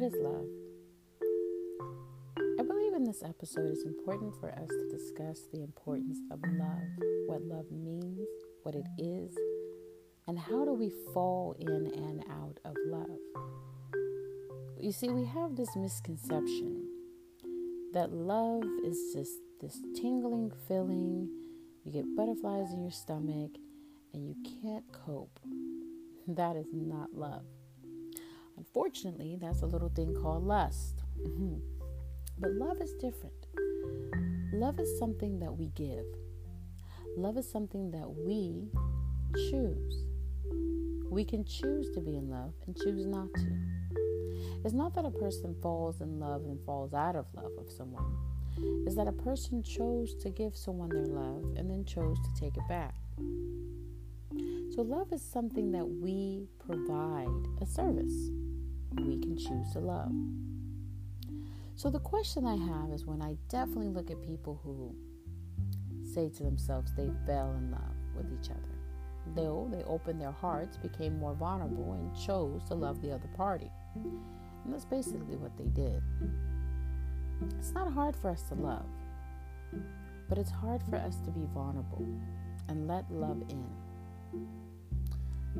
What is love? I believe in this episode it's important for us to discuss the importance of love, what love means, what it is, and how do we fall in and out of love. You see, we have this misconception that love is just this tingling feeling, you get butterflies in your stomach, and you can't cope. That is not love. Unfortunately, that's a little thing called lust. Mm-hmm. but love is different. Love is something that we give, love is something that we choose. We can choose to be in love and choose not to. It's not that a person falls in love and falls out of love with someone. It's that a person chose to give someone their love and then chose to take it back. So, love is something that we provide a service. We can choose to love. So, the question I have is when I definitely look at people who say to themselves they fell in love with each other, though they opened their hearts, became more vulnerable, and chose to love the other party. And that's basically what they did. It's not hard for us to love, but it's hard for us to be vulnerable and let love in.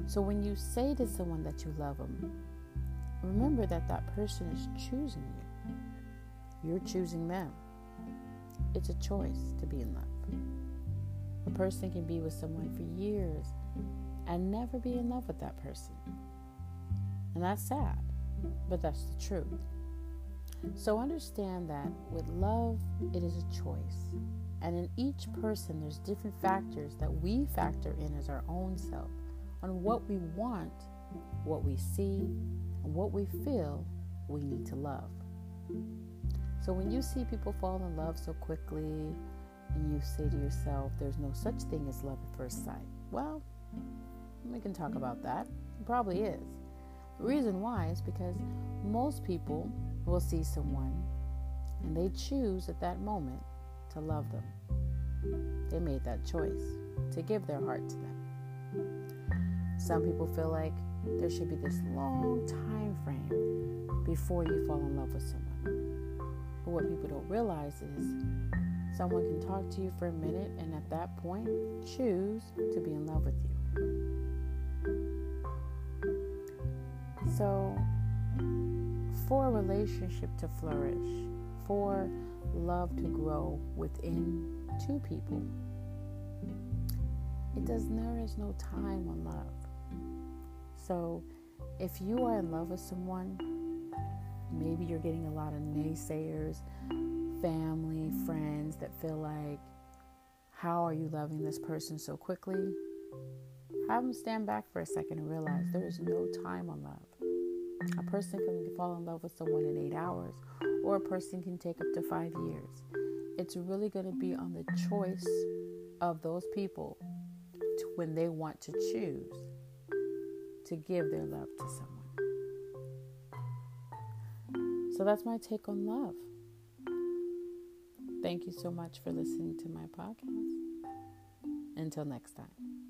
So when you say to someone that you love them, remember that that person is choosing you. You're choosing them. It's a choice to be in love. A person can be with someone for years and never be in love with that person. And that's sad, but that's the truth. So understand that with love, it is a choice. And in each person, there's different factors that we factor in as our own self on what we want, what we see, what we feel we need to love. So when you see people fall in love so quickly and you say to yourself, there's no such thing as love at first sight, well, we can talk about that. It probably is. The reason why is because most people will see someone and they choose at that moment to love them. They made that choice to give their heart to them. Some people feel like there should be this long time frame before you fall in love with someone. But what people don't realize is someone can talk to you for a minute and at that point choose to be in love with you. So, for a relationship to flourish, for love to grow within two people, it does there is no time on love. So, if you are in love with someone, maybe you're getting a lot of naysayers, family, friends that feel like, how are you loving this person so quickly? Have them stand back for a second and realize there is no time on love. A person can fall in love with someone in eight hours, or a person can take up to five years. It's really going to be on the choice of those people when they want to choose to give their love to someone. So that's my take on love. Thank you so much for listening to my podcast. Until next time.